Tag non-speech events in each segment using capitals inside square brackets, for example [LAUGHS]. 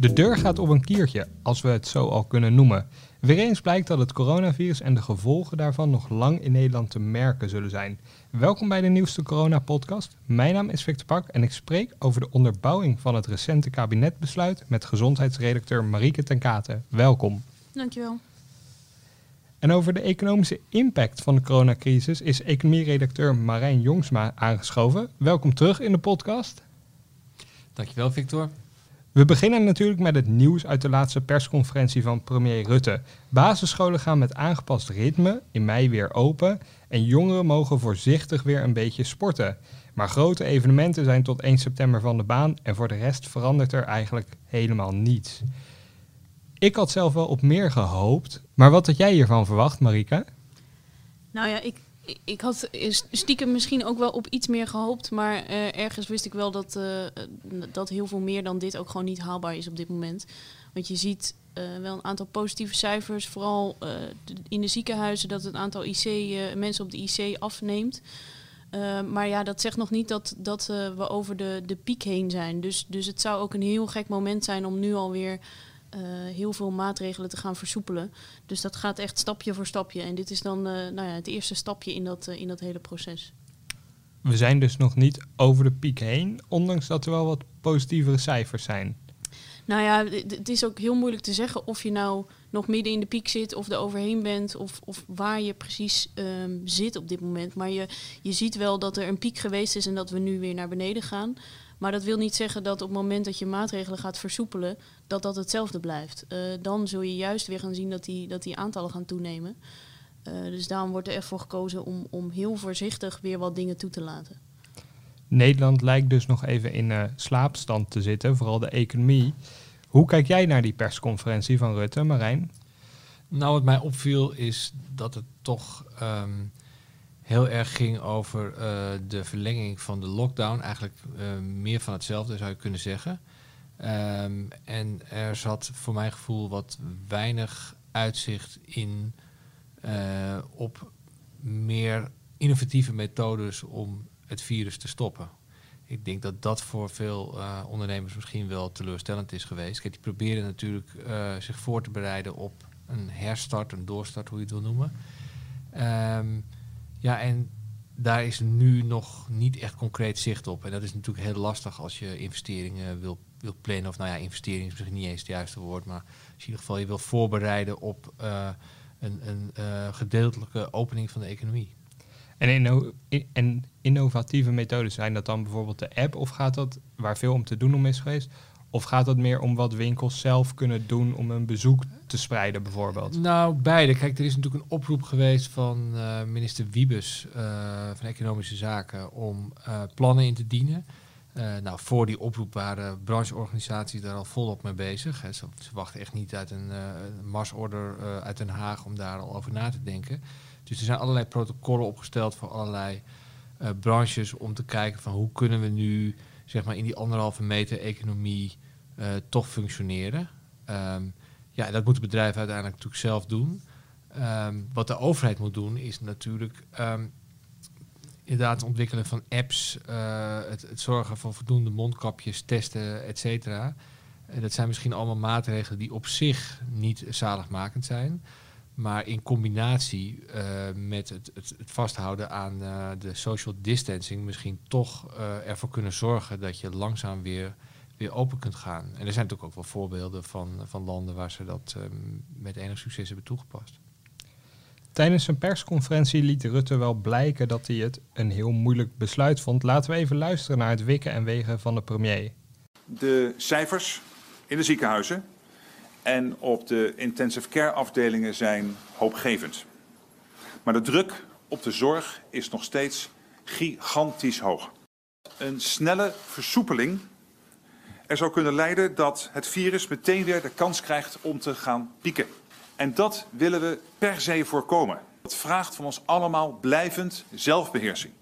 De deur gaat op een kiertje, als we het zo al kunnen noemen. Weer eens blijkt dat het coronavirus en de gevolgen daarvan nog lang in Nederland te merken zullen zijn. Welkom bij de nieuwste corona-podcast. Mijn naam is Victor Pak en ik spreek over de onderbouwing van het recente kabinetbesluit met gezondheidsredacteur Marieke ten Kate. Welkom. Dankjewel. En over de economische impact van de coronacrisis is economieredacteur Marijn Jongsma aangeschoven. Welkom terug in de podcast. Dankjewel, Victor. We beginnen natuurlijk met het nieuws uit de laatste persconferentie van premier Rutte. Basisscholen gaan met aangepast ritme in mei weer open en jongeren mogen voorzichtig weer een beetje sporten. Maar grote evenementen zijn tot 1 september van de baan en voor de rest verandert er eigenlijk helemaal niets. Ik had zelf wel op meer gehoopt, maar wat had jij hiervan verwacht, Marika? Nou ja, ik, ik had stiekem misschien ook wel op iets meer gehoopt. Maar uh, ergens wist ik wel dat, uh, dat heel veel meer dan dit ook gewoon niet haalbaar is op dit moment. Want je ziet uh, wel een aantal positieve cijfers. Vooral in de ziekenhuizen dat het aantal IC, mensen op de IC afneemt. maar ja, dat zegt nog niet dat, dat we over de, de piek heen zijn. Dus, dus het zou ook een heel gek moment zijn om nu alweer uh, heel veel maatregelen te gaan versoepelen. Dus dat gaat echt stapje voor stapje. En dit is dan uh, nou ja, het eerste stapje in dat, uh, in dat hele proces. We zijn dus nog niet over de piek heen, ondanks dat er wel wat positievere cijfers zijn. Nou ja, het is ook heel moeilijk te zeggen of je nou nog midden in de piek zit of er overheen bent of, of waar je precies um, zit op dit moment. Maar je, je ziet wel dat er een piek geweest is en dat we nu weer naar beneden gaan. Maar dat wil niet zeggen dat op het moment dat je maatregelen gaat versoepelen, dat dat hetzelfde blijft. Uh, dan zul je juist weer gaan zien dat die, dat die aantallen gaan toenemen. Uh, dus daarom wordt er echt voor gekozen om, om heel voorzichtig weer wat dingen toe te laten. Nederland lijkt dus nog even in uh, slaapstand te zitten, vooral de economie. Hoe kijk jij naar die persconferentie van Rutte, Marijn? Nou, wat mij opviel is dat het toch um, heel erg ging over uh, de verlenging van de lockdown. Eigenlijk uh, meer van hetzelfde zou je kunnen zeggen. Um, en er zat voor mijn gevoel wat weinig uitzicht in uh, op meer innovatieve methodes om het virus te stoppen. Ik denk dat dat voor veel ondernemers misschien wel teleurstellend is geweest. Kijk, die proberen natuurlijk zich voor te bereiden op een herstart, een doorstart, hoe je het wil noemen. Um, ja, en daar is nu nog niet echt concreet zicht op. En dat is natuurlijk heel lastig als je investeringen wil, wil plannen. Of nou ja, investering is misschien niet eens het juiste woord. Maar als je in ieder geval je wil voorbereiden op uh, een, een uh, gedeeltelijke opening van de economie. En, en innovatieve methodes, zijn dat dan bijvoorbeeld de app? Of gaat dat, waar veel om te doen om is geweest, of gaat het meer om wat winkels zelf kunnen doen om een bezoek te spreiden bijvoorbeeld? Nou, beide. Kijk, er is natuurlijk een oproep geweest van uh, minister Wiebes uh, van Economische Zaken om uh, plannen in te dienen. nou, voor die oproep waren brancheorganisaties daar al volop mee bezig. Hè. Ze, ze, wachten echt niet uit een marsorder uit Den Haag om daar al over na te denken. Dus er zijn allerlei protocollen opgesteld voor allerlei branches om te kijken van hoe kunnen we nu zeg maar in die anderhalve meter economie uh, toch functioneren. Um, ja, dat moeten bedrijven uiteindelijk natuurlijk zelf doen. Um, wat de overheid moet doen is natuurlijk um, inderdaad het ontwikkelen van apps, uh, het, het, zorgen voor voldoende mondkapjes, testen, et cetera. Dat zijn misschien allemaal maatregelen die op zich niet zaligmakend zijn. Maar in combinatie uh, met het, het, het, vasthouden aan uh, de social distancing misschien toch uh, ervoor kunnen zorgen dat je langzaam weer, weer open kunt gaan. En er zijn natuurlijk ook wel voorbeelden van, van landen waar ze dat um, met enig succes hebben toegepast. Tijdens een persconferentie liet Rutte wel blijken dat hij het een heel moeilijk besluit vond. Laten we even luisteren naar het wikken en wegen van de premier. De cijfers in de ziekenhuizen en op de intensive care afdelingen zijn hoopgevend. Maar de druk op de zorg is nog steeds gigantisch hoog. Een snelle versoepeling er zou kunnen leiden dat het virus meteen weer de kans krijgt om te gaan pieken. En dat willen we per se voorkomen. Dat vraagt van ons allemaal blijvend zelfbeheersing.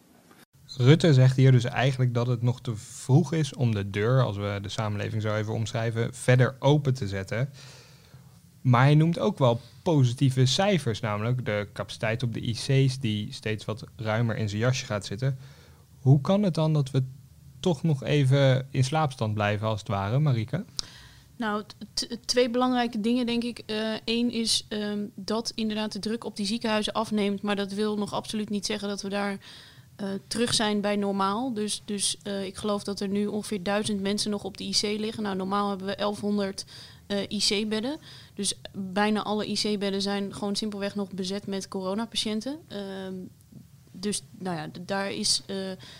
Rutte zegt hier dus eigenlijk dat het nog te vroeg is om de deur, als we de samenleving zo even omschrijven, verder open te zetten. Maar hij noemt ook wel positieve cijfers, namelijk de capaciteit op de IC's die steeds wat ruimer in zijn jasje gaat zitten. Hoe kan het dan dat we toch nog even in slaapstand blijven als het ware, Marike? Nou, twee belangrijke dingen denk ik. Eén is ehm, dat inderdaad de druk op die ziekenhuizen afneemt. Maar dat wil nog absoluut niet zeggen dat we daar terug zijn bij normaal. Dus, dus ik geloof dat er nu ongeveer duizend mensen nog op de IC liggen. Nou, normaal hebben we 1100 IC-bedden. Dus bijna alle IC-bedden zijn gewoon simpelweg nog bezet met coronapatiënten. Ehm, dus nou ja, daar, is,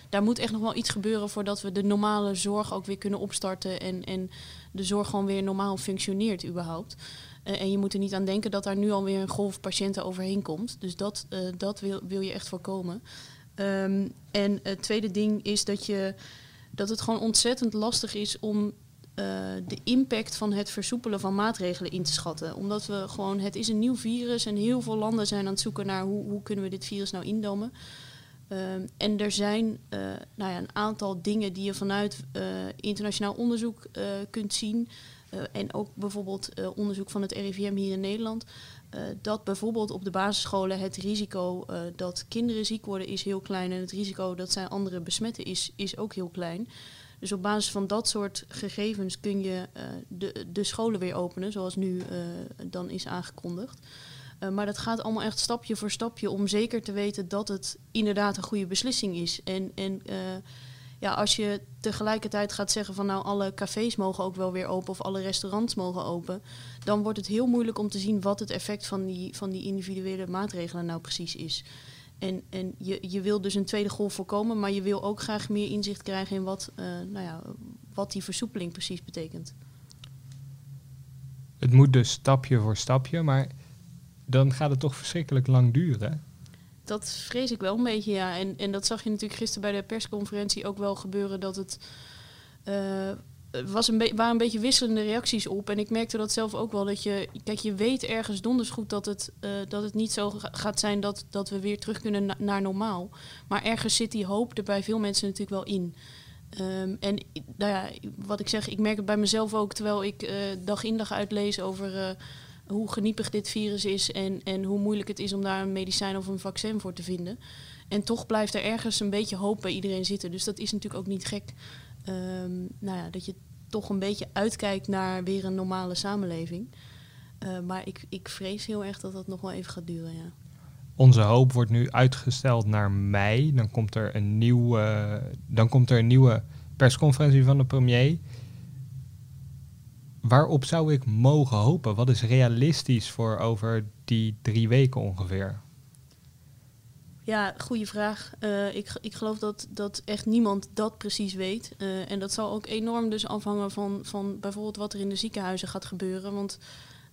daar moet echt nog wel iets gebeuren voordat we de normale zorg ook weer kunnen opstarten en, en de zorg gewoon weer normaal functioneert überhaupt. En je moet er niet aan denken dat daar nu alweer een golf patiënten overheen komt. Dus dat, dat wil, wil je echt voorkomen. Um, en het tweede ding is dat, je, dat het gewoon ontzettend lastig is om uh, de impact van het versoepelen van maatregelen in te schatten. Omdat we gewoon, het is een nieuw virus en heel veel landen zijn aan het zoeken naar hoe, hoe kunnen we dit virus nou indomen. Uh, en er zijn uh, nou ja, een aantal dingen die je vanuit uh, internationaal onderzoek kunt zien. en ook bijvoorbeeld onderzoek van het RIVM hier in Nederland. Dat bijvoorbeeld op de basisscholen het risico dat kinderen ziek worden is heel klein. En het risico dat zij anderen besmetten is, is ook heel klein. Dus op basis van dat soort gegevens kun je uh, de, de scholen weer openen, zoals nu dan is aangekondigd. Maar dat gaat allemaal echt stapje voor stapje om zeker te weten dat het inderdaad een goede beslissing is. En, en ja, als je tegelijkertijd gaat zeggen van nou alle cafés mogen ook wel weer open of alle restaurants mogen open, dan wordt het heel moeilijk om te zien wat het effect van die, van die individuele maatregelen nou precies is. En, en je, je wil dus een tweede golf voorkomen, maar je wil ook graag meer inzicht krijgen in wat, uh, nou ja, wat die versoepeling precies betekent. Het moet dus stapje voor stapje, maar dan gaat het toch verschrikkelijk lang duren. Dat vrees ik wel een beetje, ja. En, en dat zag je natuurlijk gisteren bij de persconferentie ook wel gebeuren dat het. Uh, was een waren een beetje wisselende reacties op. En ik merkte dat zelf ook wel. Dat je, kijk, je weet ergens donders goed dat het, uh, dat het niet zo gaat zijn dat, dat we weer terug kunnen na naar normaal. Maar ergens zit die hoop er bij veel mensen natuurlijk wel in. Um, en nou ja, wat ik zeg, ik merk het bij mezelf ook terwijl ik uh, dag in dag uitlees over uh, hoe geniepig dit virus is en, en hoe moeilijk het is om daar een medicijn of een vaccin voor te vinden. En toch blijft er ergens een beetje hoop bij iedereen zitten. Dus dat is natuurlijk ook niet gek. Um, nou ja, dat je toch een beetje uitkijkt naar weer een normale samenleving. Uh, maar ik, ik vrees heel erg dat dat nog wel even gaat duren. Ja. Onze hoop wordt nu uitgesteld naar mei. Dan komt er een, nieuw, uh, dan komt er een nieuwe persconferentie van de premier. Waarop zou ik mogen hopen? Wat is realistisch voor over die drie weken ongeveer? Ja, goede vraag. Uh, ik, ik geloof dat, dat echt niemand dat precies weet. Uh, en dat zal ook enorm dus afhangen van, van bijvoorbeeld wat er in de ziekenhuizen gaat gebeuren. Want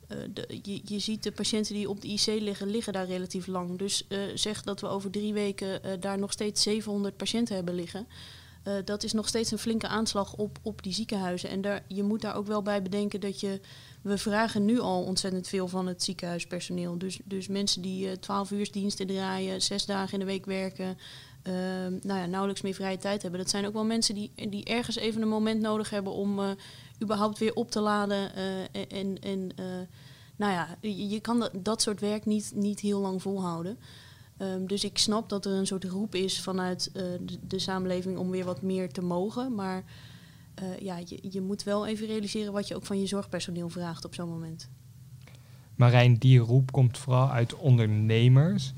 uh, de, je, je ziet de patiënten die op de IC liggen, liggen daar relatief lang. Dus zeg dat we over drie weken daar nog steeds 700 patiënten hebben liggen. Dat is nog steeds een flinke aanslag op, op die ziekenhuizen. En daar, je moet daar ook wel bij bedenken dat je we vragen nu al ontzettend veel van het ziekenhuispersoneel. Dus, dus mensen die uh, 12 uur diensten draaien, zes dagen in de week werken, uh, nou ja, nauwelijks meer vrije tijd hebben. Dat zijn ook wel mensen die, die ergens even een moment nodig hebben om uh, überhaupt weer op te laden. Uh, en en nou ja, je, je kan dat, dat soort werk niet, niet heel lang volhouden. Um, dus ik snap dat er een soort roep is vanuit de, de samenleving om weer wat meer te mogen. Maar uh, ja, je, je moet wel even realiseren wat je ook van je zorgpersoneel vraagt op zo'n moment. Marijn, die roep komt vooral uit ondernemers.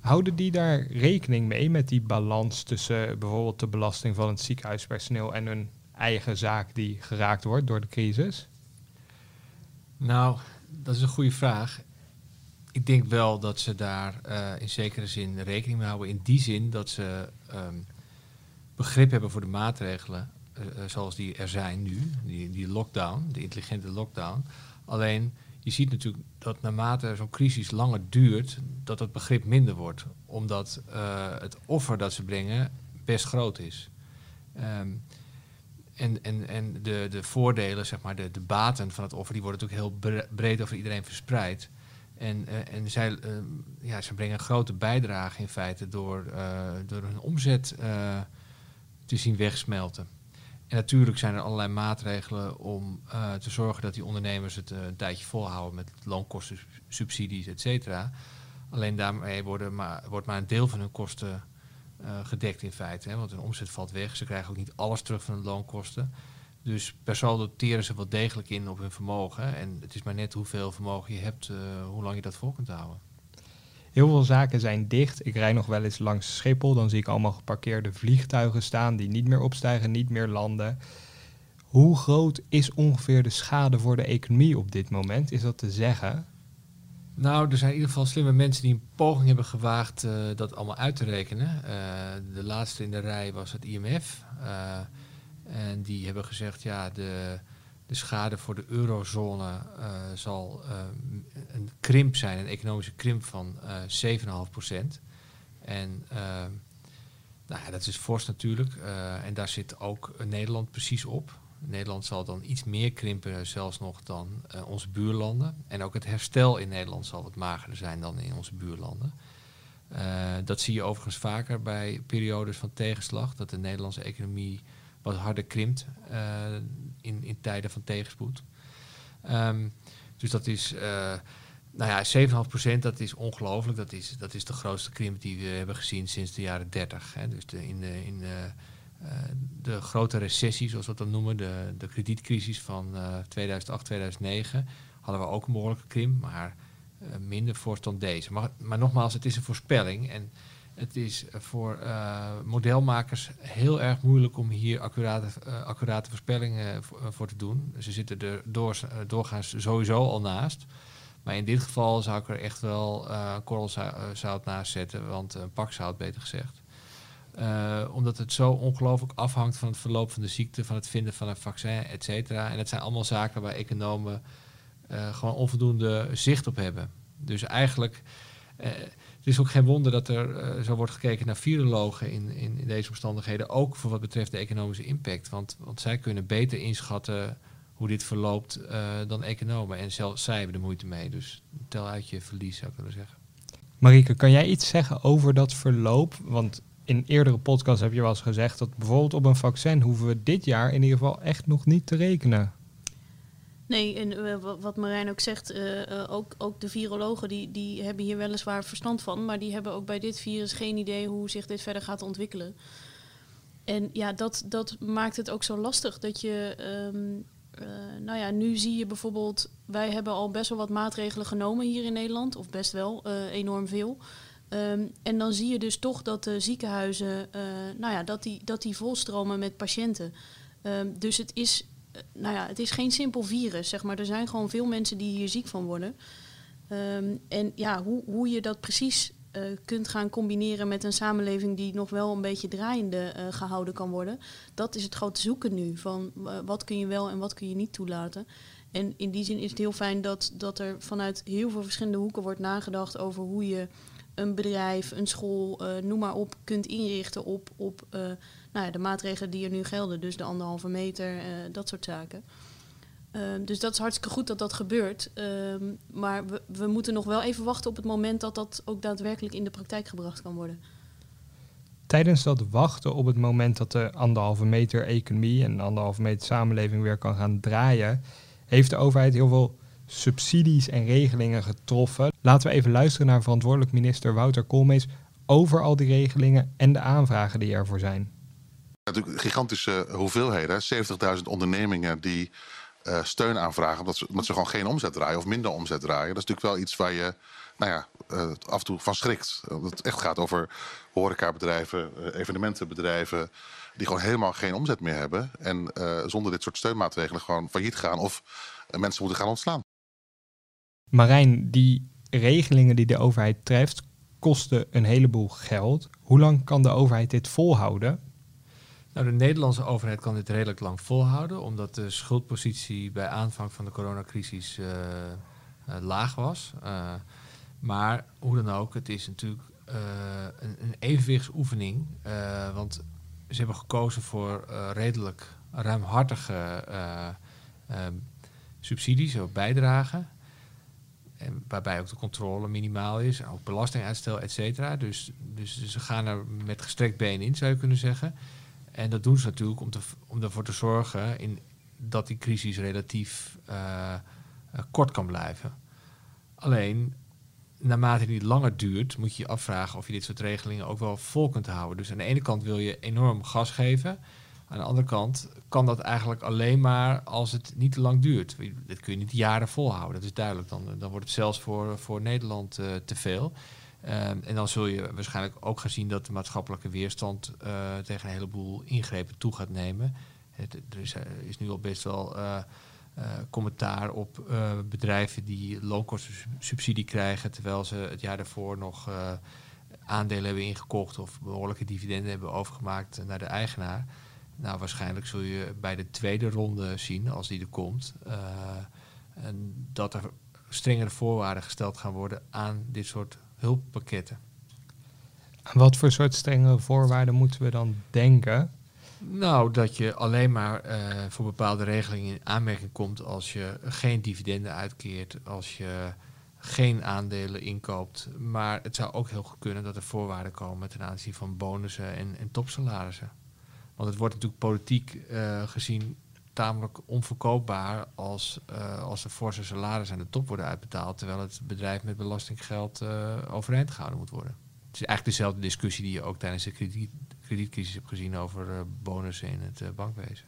Houden die daar rekening mee met die balans tussen bijvoorbeeld de belasting van het ziekenhuispersoneel en hun eigen zaak die geraakt wordt door de crisis? Nou, dat is een goede vraag. Ik denk wel dat ze daar uh, in zekere zin rekening mee houden. In die zin dat ze um, begrip hebben voor de maatregelen uh, zoals die er zijn nu, die, die lockdown, de intelligente lockdown. Alleen je ziet natuurlijk dat naarmate zo'n crisis langer duurt, dat het begrip minder wordt. Omdat het offer dat ze brengen best groot is. Um, en en, en de, de voordelen, zeg maar, de, de baten van het offer, die worden natuurlijk heel breed over iedereen verspreid. En, uh, en zij, uh, ja, ze brengen een grote bijdrage in feite door, door hun omzet te zien wegsmelten. En natuurlijk zijn er allerlei maatregelen om te zorgen dat die ondernemers het een tijdje volhouden met loonkostensubsidies, et cetera. Alleen daarmee worden maar, wordt maar een deel van hun kosten gedekt in feite. Hè, want hun omzet valt weg. Ze krijgen ook niet alles terug van de loonkosten. Dus per saldo teren ze wel degelijk in op hun vermogen. En het is maar net hoeveel vermogen je hebt, uh, hoe lang je dat vol kunt houden. Heel veel zaken zijn dicht. Ik rij nog wel eens langs Schiphol. Dan zie ik allemaal geparkeerde vliegtuigen staan die niet meer opstijgen, niet meer landen. Hoe groot is ongeveer de schade voor de economie op dit moment? Is dat te zeggen? Nou, er zijn in ieder geval slimme mensen die een poging hebben gewaagd uh, dat allemaal uit te rekenen. Uh, de laatste in de rij was het IMF. Uh, en die hebben gezegd, ja, de, de schade voor de eurozone zal een krimp zijn, een economische krimp van 7,5 procent. En nou ja, dat is fors natuurlijk. en daar zit ook Nederland precies op. Nederland zal dan iets meer krimpen zelfs nog dan uh, onze buurlanden. En ook het herstel in Nederland zal wat magerder zijn dan in onze buurlanden. Uh, dat zie je overigens vaker bij periodes van tegenslag, dat de Nederlandse economie wat harder krimpt uh, in, in tijden van tegenspoed. Um, dus dat is, nou ja, 7,5% dat is ongelooflijk. Dat is, dat is de grootste krimp die we hebben gezien sinds de jaren 30. Hè. Dus in de, in de eh, de grote recessie, zoals we dat noemen, de, de kredietcrisis van 2008, eh, 2009, hadden we ook een behoorlijke krimp, maar minder fors dan deze. Maar, maar, nogmaals, het is een voorspelling en het is voor modelmakers heel erg moeilijk om hier accurate, accurate voorspellingen voor, te doen. Ze zitten er door, doorgaans sowieso al naast. Maar in dit geval zou ik er echt wel korrelzout naast zetten, want een pak zout beter gezegd. Omdat het zo ongelooflijk afhangt van het verloop van de ziekte, van het vinden van een vaccin, et cetera. En het zijn allemaal zaken waar economen gewoon onvoldoende zicht op hebben. Dus eigenlijk, het is ook geen wonder dat er zo wordt gekeken naar virologen in, in, deze omstandigheden, ook voor wat betreft de economische impact. Want, want zij kunnen beter inschatten hoe dit verloopt dan economen. En zelfs zij hebben de moeite mee. Dus tel uit je verlies, zou ik willen zeggen. Marike, kan jij iets zeggen over dat verloop? Want in eerdere podcasts heb je wel eens gezegd dat bijvoorbeeld op een vaccin hoeven we dit jaar in ieder geval echt nog niet te rekenen. Nee, en uh, wat Marijn ook zegt, uh, uh, ook, ook de virologen die, die hebben hier weliswaar verstand van, maar die hebben ook bij dit virus geen idee hoe zich dit verder gaat ontwikkelen. En ja, dat, dat maakt het ook zo lastig dat je, um, nou ja, nu zie je bijvoorbeeld, wij hebben al best wel wat maatregelen genomen hier in Nederland, of best wel enorm veel. Um, en dan zie je dus toch dat de ziekenhuizen, nou ja, dat die, dat die volstromen met patiënten. Um, dus het is, nou ja, het is geen simpel virus, zeg maar. Er zijn gewoon veel mensen die hier ziek van worden. Um, en ja, hoe, hoe je dat precies uh, kunt gaan combineren met een samenleving die nog wel een beetje draaiende gehouden kan worden, dat is het grote zoeken nu. Van wat kun je wel en wat kun je niet toelaten. En in die zin is het heel fijn dat, dat er vanuit heel veel verschillende hoeken wordt nagedacht over hoe je een bedrijf, een school, noem maar op, kunt inrichten op, op nou ja, de maatregelen die er nu gelden. Dus de anderhalve meter, uh, dat soort zaken. Ehm, dus dat is hartstikke goed dat dat gebeurt. Ehm, maar we, we moeten nog wel even wachten op het moment dat dat ook daadwerkelijk in de praktijk gebracht kan worden. Tijdens dat wachten op het moment dat de anderhalve meter economie en de anderhalve meter samenleving weer kan gaan draaien, heeft de overheid heel veel subsidies en regelingen getroffen. Laten we even luisteren naar verantwoordelijk minister Wouter Koolmees over al die regelingen en de aanvragen die ervoor zijn. Natuurlijk gigantische hoeveelheden, 70.000 ondernemingen die uh, steun aanvragen omdat ze, omdat ze gewoon geen omzet draaien of minder omzet draaien. Dat is natuurlijk wel iets waar je nou ja, uh, af en toe van schrikt. Dat het echt gaat over horecabedrijven, uh, evenementenbedrijven die gewoon helemaal geen omzet meer hebben en zonder dit soort steunmaatregelen gewoon failliet gaan of mensen moeten gaan ontslaan. Marijn, die regelingen die de overheid treft, kosten een heleboel geld. Hoe lang kan de overheid dit volhouden? Nou, de Nederlandse overheid kan dit redelijk lang volhouden, omdat de schuldpositie bij aanvang van de coronacrisis uh, uh, laag was. Uh, maar hoe dan ook, het is natuurlijk een, een, evenwichtsoefening, want ze hebben gekozen voor redelijk ruimhartige subsidies of bijdragen. En waarbij ook de controle minimaal is, ook belastinguitstel, et cetera. Dus, dus ze gaan er met gestrekt been in, zou je kunnen zeggen. En dat doen ze natuurlijk om, te, om ervoor te zorgen in, dat die crisis relatief uh, uh, kort kan blijven. Alleen, naarmate die langer duurt, moet je je afvragen of je dit soort regelingen ook wel vol kunt houden. Dus aan de ene kant wil je enorm gas geven. Aan de andere kant kan dat eigenlijk alleen maar als het niet te lang duurt. Dit kun je niet jaren volhouden, dat is duidelijk. Dan, dan wordt het zelfs voor, voor Nederland uh, te veel. Ehm, en dan zul je waarschijnlijk ook gaan zien dat de maatschappelijke weerstand uh, tegen een heleboel ingrepen toe gaat nemen. Het, er is, is, nu al best wel commentaar op bedrijven die loonkosten krijgen, terwijl ze het jaar daarvoor nog aandelen hebben ingekocht of behoorlijke dividenden hebben overgemaakt naar de eigenaar. Nou, waarschijnlijk zul je bij de tweede ronde zien, als die er komt, en dat er strengere voorwaarden gesteld gaan worden aan dit soort hulppakketten. Aan wat voor soort strengere voorwaarden moeten we dan denken? Nou, dat je alleen maar uh, voor bepaalde regelingen in aanmerking komt als je geen dividenden uitkeert, als je geen aandelen inkoopt. Maar het zou ook heel goed kunnen dat er voorwaarden komen ten aanzien van bonussen en, en topsalarissen. Want het wordt natuurlijk politiek uh, gezien tamelijk onverkoopbaar als, uh, als er forse salarissen aan de top worden uitbetaald, terwijl het bedrijf met belastinggeld uh, overeind gehouden moet worden. Het is eigenlijk dezelfde discussie die je ook tijdens de krediet, kredietcrisis hebt gezien over bonussen in het bankwezen.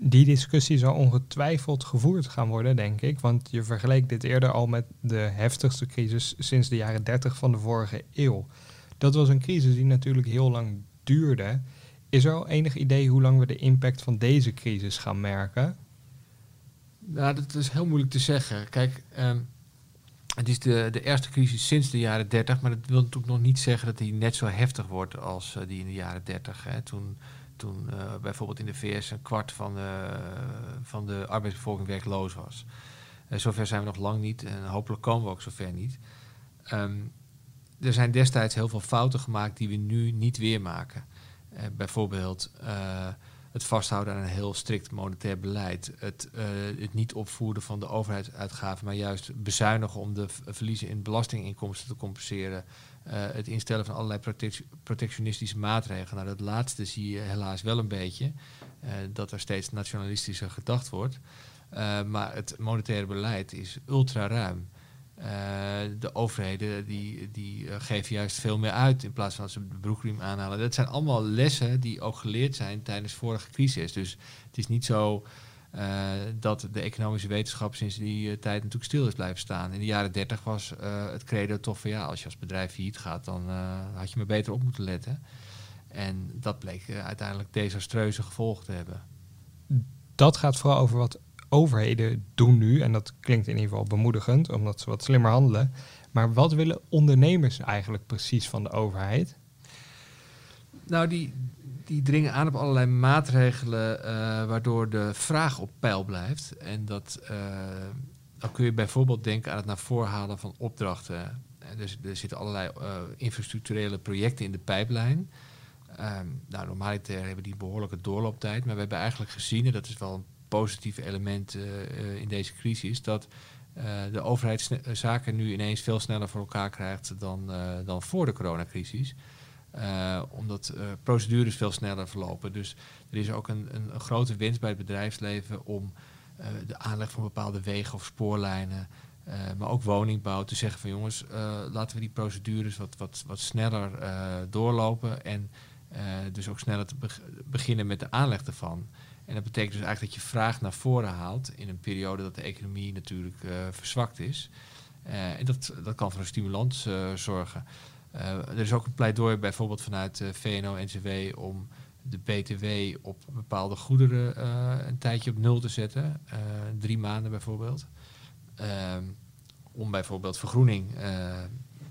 Die discussie zal ongetwijfeld gevoerd gaan worden, denk ik. Want je vergeleek dit eerder al met de heftigste crisis sinds de jaren 30 van de vorige eeuw. Dat was een crisis die natuurlijk heel lang duurde. Is er al enig idee hoe lang we de impact van deze crisis gaan merken? Nou, dat is heel moeilijk te zeggen. Kijk, um, het is de, de eerste crisis sinds de jaren 30, maar dat wil natuurlijk nog niet zeggen dat die net zo heftig wordt als uh, die in de jaren 30. Hè. Toen toen uh, bijvoorbeeld in de VS een kwart van de, van de arbeidsbevolking werkloos was. Uh, zover zijn we nog lang niet en hopelijk komen we ook zover niet. Um, er zijn destijds heel veel fouten gemaakt die we nu niet weer maken. Uh, bijvoorbeeld het vasthouden aan een heel strikt monetair beleid. Het, het niet opvoeren van de overheidsuitgaven, maar juist bezuinigen om de verliezen in belastinginkomsten te compenseren. Eh, het instellen van allerlei protectionistische maatregelen. Nou, dat laatste zie je helaas wel een beetje, dat er steeds nationalistischer gedacht wordt. Maar het monetaire beleid is ultra ruim. De overheden die, die geven juist veel meer uit in plaats van dat ze de broekriem aanhalen. Dat zijn allemaal lessen die ook geleerd zijn tijdens vorige crisis. Dus het is niet zo uh, dat de economische wetenschap sinds die tijd natuurlijk stil is blijven staan. In de jaren 30 was het credo toch van ja, als je als bedrijf failliet gaat, dan had je maar beter op moeten letten. En dat bleek uiteindelijk desastreuze gevolgen te hebben. Dat gaat vooral over wat overheden doen nu. En dat klinkt in ieder geval bemoedigend, omdat ze wat slimmer handelen. Maar wat willen ondernemers eigenlijk precies van de overheid? Nou, die, die dringen aan op allerlei maatregelen uh, waardoor de vraag op peil blijft. En dat, uh, dan kun je bijvoorbeeld denken aan het naar voren halen van opdrachten. Dus er zitten allerlei uh, infrastructurele projecten in de pijplijn. Um, nou, normaliter hebben die behoorlijke doorlooptijd. Maar we hebben eigenlijk gezien, en dat is wel een positief element in deze crisis, dat de overheid zaken nu ineens veel sneller voor elkaar krijgt dan, dan voor de coronacrisis. Omdat uh, procedures veel sneller verlopen. Dus er is ook een, een, grote winst bij het bedrijfsleven om de aanleg van bepaalde wegen of spoorlijnen, maar ook woningbouw, te zeggen van jongens, laten we die procedures wat, wat, wat sneller doorlopen en dus ook sneller te beginnen met de aanleg ervan. En dat betekent dus eigenlijk dat je vraag naar voren haalt in een periode dat de economie natuurlijk verzwakt is. en dat, dat kan voor een stimulans zorgen. Uh, er is ook een pleidooi bijvoorbeeld vanuit VNO-NCW om de BTW op bepaalde goederen een tijdje op nul te zetten. drie maanden bijvoorbeeld. Ehm, om bijvoorbeeld vergroening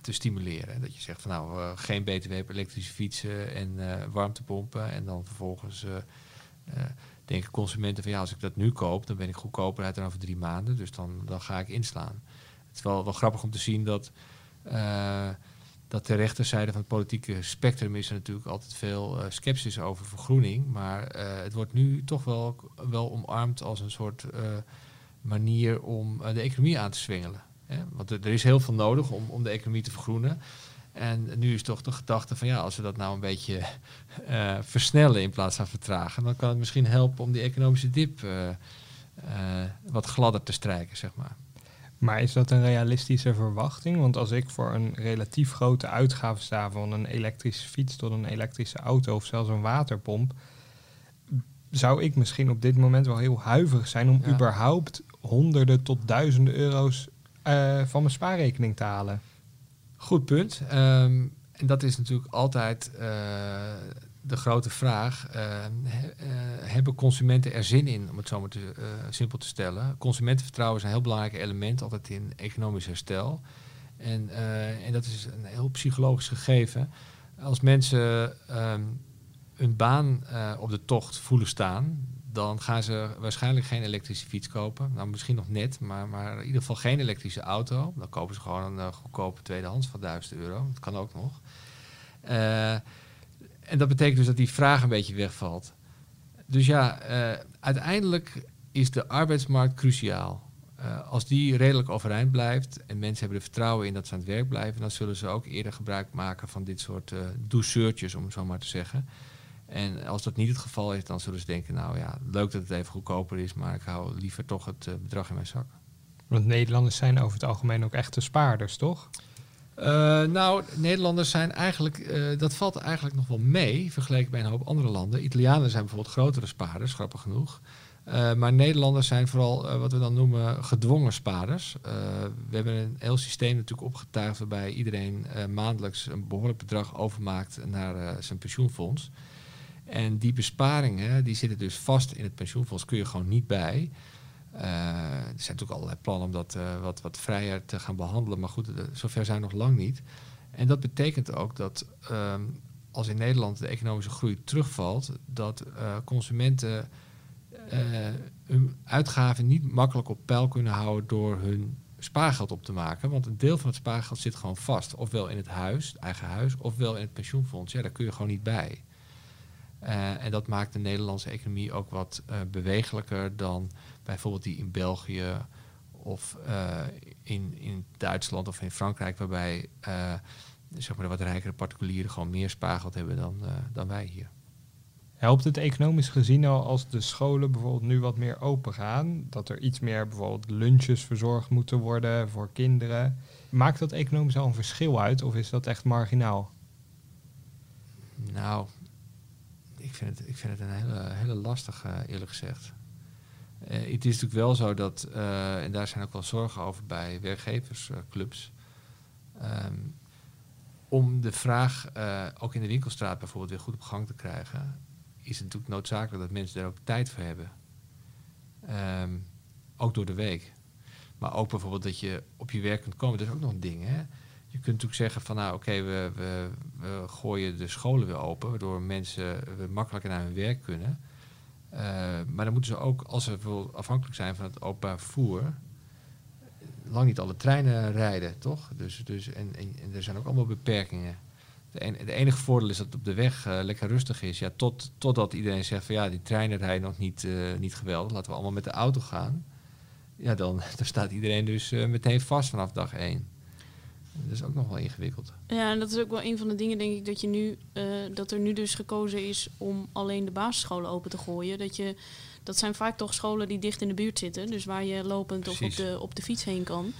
te stimuleren. Dat je zegt van nou, geen BTW op elektrische fietsen en warmtepompen. En dan vervolgens denken consumenten van ja, als ik dat nu koop, dan ben ik goedkoper uit dan over drie maanden. Dus dan, dan ga ik inslaan. Het is wel, wel grappig om te zien dat dat de rechterzijde van het politieke spectrum is er natuurlijk altijd veel uh, sceptisch over vergroening. Maar uh, het wordt nu toch wel, wel omarmd als een soort uh, manier om de economie aan te zwengelen. Hè? Want er is heel veel nodig om, om de economie te vergroenen. En nu is toch de gedachte van ja, als we dat nou een beetje versnellen in plaats van vertragen, dan kan het misschien helpen om die economische dip wat gladder te strijken, zeg maar. Maar is dat een realistische verwachting? Want als ik voor een relatief grote uitgave sta van een elektrische fiets tot een elektrische auto of zelfs een waterpomp, zou ik misschien op dit moment wel heel huiverig zijn om Ja. überhaupt honderden tot duizenden euro's eh, van mijn spaarrekening te halen. Goed punt. Ehm, en dat is natuurlijk altijd eh, de grote vraag. Eh, he- eh, hebben consumenten er zin in, om het zo maar te, eh, simpel te stellen? Consumentenvertrouwen is een heel belangrijk element altijd in economisch herstel. En, en dat is een heel psychologisch gegeven. Als mensen ehm, een baan op de tocht voelen staan, dan gaan ze waarschijnlijk geen elektrische fiets kopen. Nou, misschien nog net, maar, maar in ieder geval geen elektrische auto. Dan kopen ze gewoon een eh, goedkope tweedehands van 1000 euro. Dat kan ook nog. Eh, en dat betekent dus dat die vraag een beetje wegvalt. Dus ja, eh, uiteindelijk is de arbeidsmarkt cruciaal. Als die redelijk overeind blijft en mensen hebben er vertrouwen in dat ze aan het werk blijven, dan zullen ze ook eerder gebruik maken van dit soort eh douceurtjes, om het zo maar te zeggen. En als dat niet het geval is, dan zullen ze denken, nou ja, leuk dat het even goedkoper is, maar ik hou liever toch het eh, bedrag in mijn zak. Want Nederlanders zijn over het algemeen ook echte spaarders, toch? Eh, nou, Nederlanders zijn eigenlijk, eh, dat valt eigenlijk nog wel mee, vergeleken bij een hoop andere landen. Italianen zijn bijvoorbeeld grotere spaarders, grappig genoeg. Maar Nederlanders zijn vooral wat we dan noemen gedwongen spaarders. We hebben een heel systeem natuurlijk opgetuigd waarbij iedereen maandelijks een behoorlijk bedrag overmaakt naar zijn pensioenfonds. En die besparingen die zitten dus vast in het pensioenfonds, kun je gewoon niet bij. Eh, er zijn natuurlijk allerlei plannen om dat eh, wat, wat vrijer te gaan behandelen. Maar goed, eh, zover zijn we nog lang niet. En dat betekent ook dat ehm, als in Nederland de economische groei terugvalt, dat consumenten hun uitgaven niet makkelijk op peil kunnen houden door hun spaargeld op te maken. Want een deel van het spaargeld zit gewoon vast. Ofwel in het huis, het eigen huis, ofwel in het pensioenfonds. Ja, daar kun je gewoon niet bij. Eh, en dat maakt de Nederlandse economie ook wat eh, bewegelijker dan bijvoorbeeld die in België of eh, in, in Duitsland of in Frankrijk, waarbij zeg maar de wat rijkere particulieren gewoon meer spaargeld hebben dan, dan wij hier. Helpt het economisch gezien al als de scholen bijvoorbeeld nu wat meer open gaan? Dat er iets meer bijvoorbeeld lunches verzorgd moeten worden voor kinderen? Maakt dat economisch al een verschil uit of is dat echt marginaal? Nou, vind het, ik vind het een hele, hele lastige, eerlijk gezegd. Eh, het is natuurlijk wel zo dat, eh, en daar zijn ook wel zorgen over bij werkgeversclubs, ehm, om de vraag eh, ook in de winkelstraat bijvoorbeeld weer goed op gang te krijgen, is het natuurlijk noodzakelijk dat mensen daar ook tijd voor hebben. Ehm, ook door de week. Maar ook bijvoorbeeld dat je op je werk kunt komen, dat is ook nog een ding. Hè? Je kunt natuurlijk zeggen van nou oké, we, we, we gooien de scholen weer open, waardoor mensen makkelijker naar hun werk kunnen. Eh, maar dan moeten ze ook, als ze afhankelijk zijn van het openbaar vervoer, lang niet alle treinen rijden, toch? Dus, dus, en, en, er zijn ook allemaal beperkingen. De, enige voordeel is dat het op de weg eh, lekker rustig is. Ja, tot, totdat iedereen zegt van ja, die treinen rijden nog niet, eh, niet geweldig. Laten we allemaal met de auto gaan. Ja, dan, [LAUGHS] dan staat iedereen dus meteen vast vanaf dag één. Dat is ook nog wel ingewikkeld. Ja, en dat is ook wel een van de dingen, denk ik, dat, je nu, eh, dat er nu dus gekozen is om alleen de basisscholen open te gooien. Dat, je, dat zijn vaak toch scholen die dicht in de buurt zitten, dus waar je lopend of op de, op de fiets heen kan.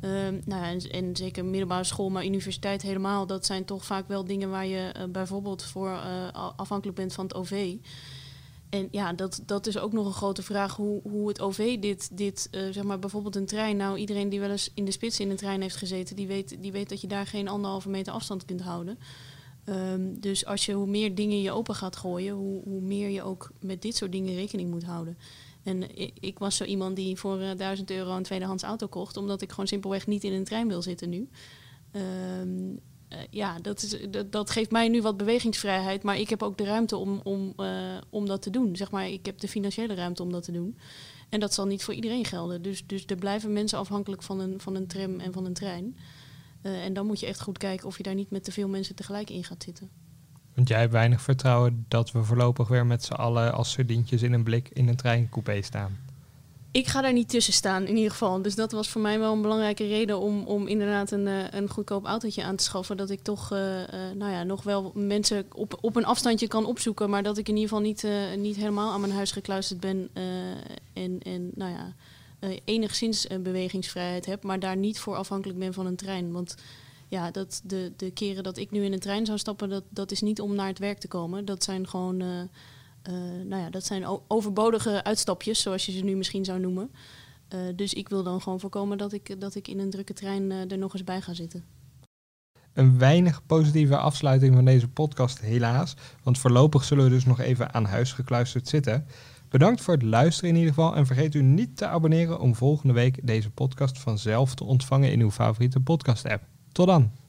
Ehm, nou ja, en, en zeker middelbare school, maar universiteit helemaal, dat zijn toch vaak wel dingen waar je eh, bijvoorbeeld voor eh, afhankelijk bent van het OV. En ja, dat, dat is ook nog een grote vraag hoe, hoe het OV dit, dit eh, zeg maar bijvoorbeeld een trein. Nou, iedereen die wel eens in de spits in een trein heeft gezeten, die weet, die weet dat je daar geen anderhalve meter afstand kunt houden. Ehm, dus als je hoe meer dingen je open gaat gooien, hoe, hoe meer je ook met dit soort dingen rekening moet houden. En ik, ik was zo iemand die voor eh, 1000 euro een tweedehands auto kocht, omdat ik gewoon simpelweg niet in een trein wil zitten nu. Ehm, eh, ja, dat, is, dat, dat geeft mij nu wat bewegingsvrijheid, maar ik heb ook de ruimte om, om, eh, om dat te doen. Zeg maar, ik heb de financiële ruimte om dat te doen. En dat zal niet voor iedereen gelden. Dus, dus er blijven mensen afhankelijk van een, van een tram en van een trein. Eh, en dan moet je echt goed kijken of je daar niet met te veel mensen tegelijk in gaat zitten. Want jij hebt weinig vertrouwen dat we voorlopig weer met z'n allen als sardientjes in een blik in een treincoupé staan. Ik ga daar niet tussen staan, in ieder geval. Dus dat was voor mij wel een belangrijke reden om, om inderdaad een, eh, een goedkoop autootje aan te schaffen. Dat ik toch eh, eh, nou ja, nog wel mensen op, op een afstandje kan opzoeken. Maar dat ik in ieder geval niet, niet helemaal aan mijn huis gekluisterd ben. en, en nou ja, enigszins bewegingsvrijheid heb. Maar daar niet voor afhankelijk ben van een trein. Want ja, dat de, de keren dat ik nu in een trein zou stappen, dat, dat is niet om naar het werk te komen. Dat zijn gewoon. Eh, nou ja, dat zijn overbodige uitstapjes, zoals je ze nu misschien zou noemen. Eh, dus ik wil dan gewoon voorkomen dat ik, dat ik in een drukke trein eh, er nog eens bij ga zitten. Een weinig positieve afsluiting van deze podcast, helaas. Want voorlopig zullen we dus nog even aan huis gekluisterd zitten. Bedankt voor het luisteren in ieder geval. En vergeet u niet te abonneren om volgende week deze podcast vanzelf te ontvangen in uw favoriete podcast-app. Tot dan!